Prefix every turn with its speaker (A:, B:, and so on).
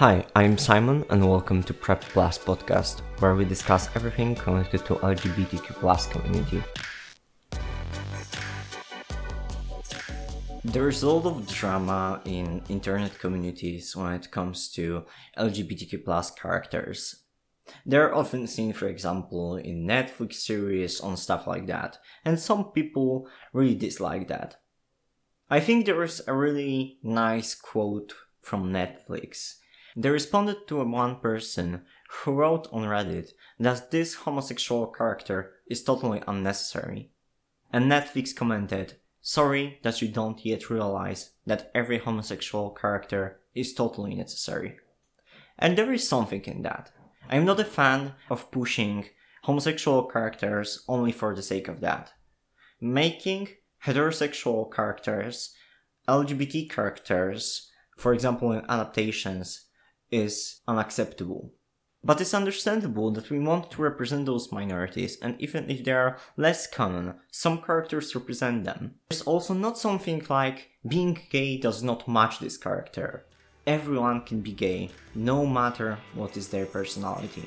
A: Hi, I'm Simon and welcome to Prep Plus podcast, where we discuss everything connected to LGBTQ plus community. There's a lot of drama in internet communities when it comes to LGBTQ plus characters. They're often seen, for example, in Netflix series on stuff like that, and some people really dislike that. I think there is a really nice quote from Netflix. They responded to one person who wrote on Reddit that this homosexual character is totally unnecessary. And Netflix commented, Sorry that you don't yet realize that every homosexual character is totally necessary. And there is something in that. I'm not a fan of pushing homosexual characters only for the sake of that. Making heterosexual characters, LGBT characters, for example in adaptations, is unacceptable. But it's understandable that we want to represent those minorities, and even if they are less common, some characters represent them. There's also not something like being gay does not match this character. Everyone can be gay, no matter what is their personality.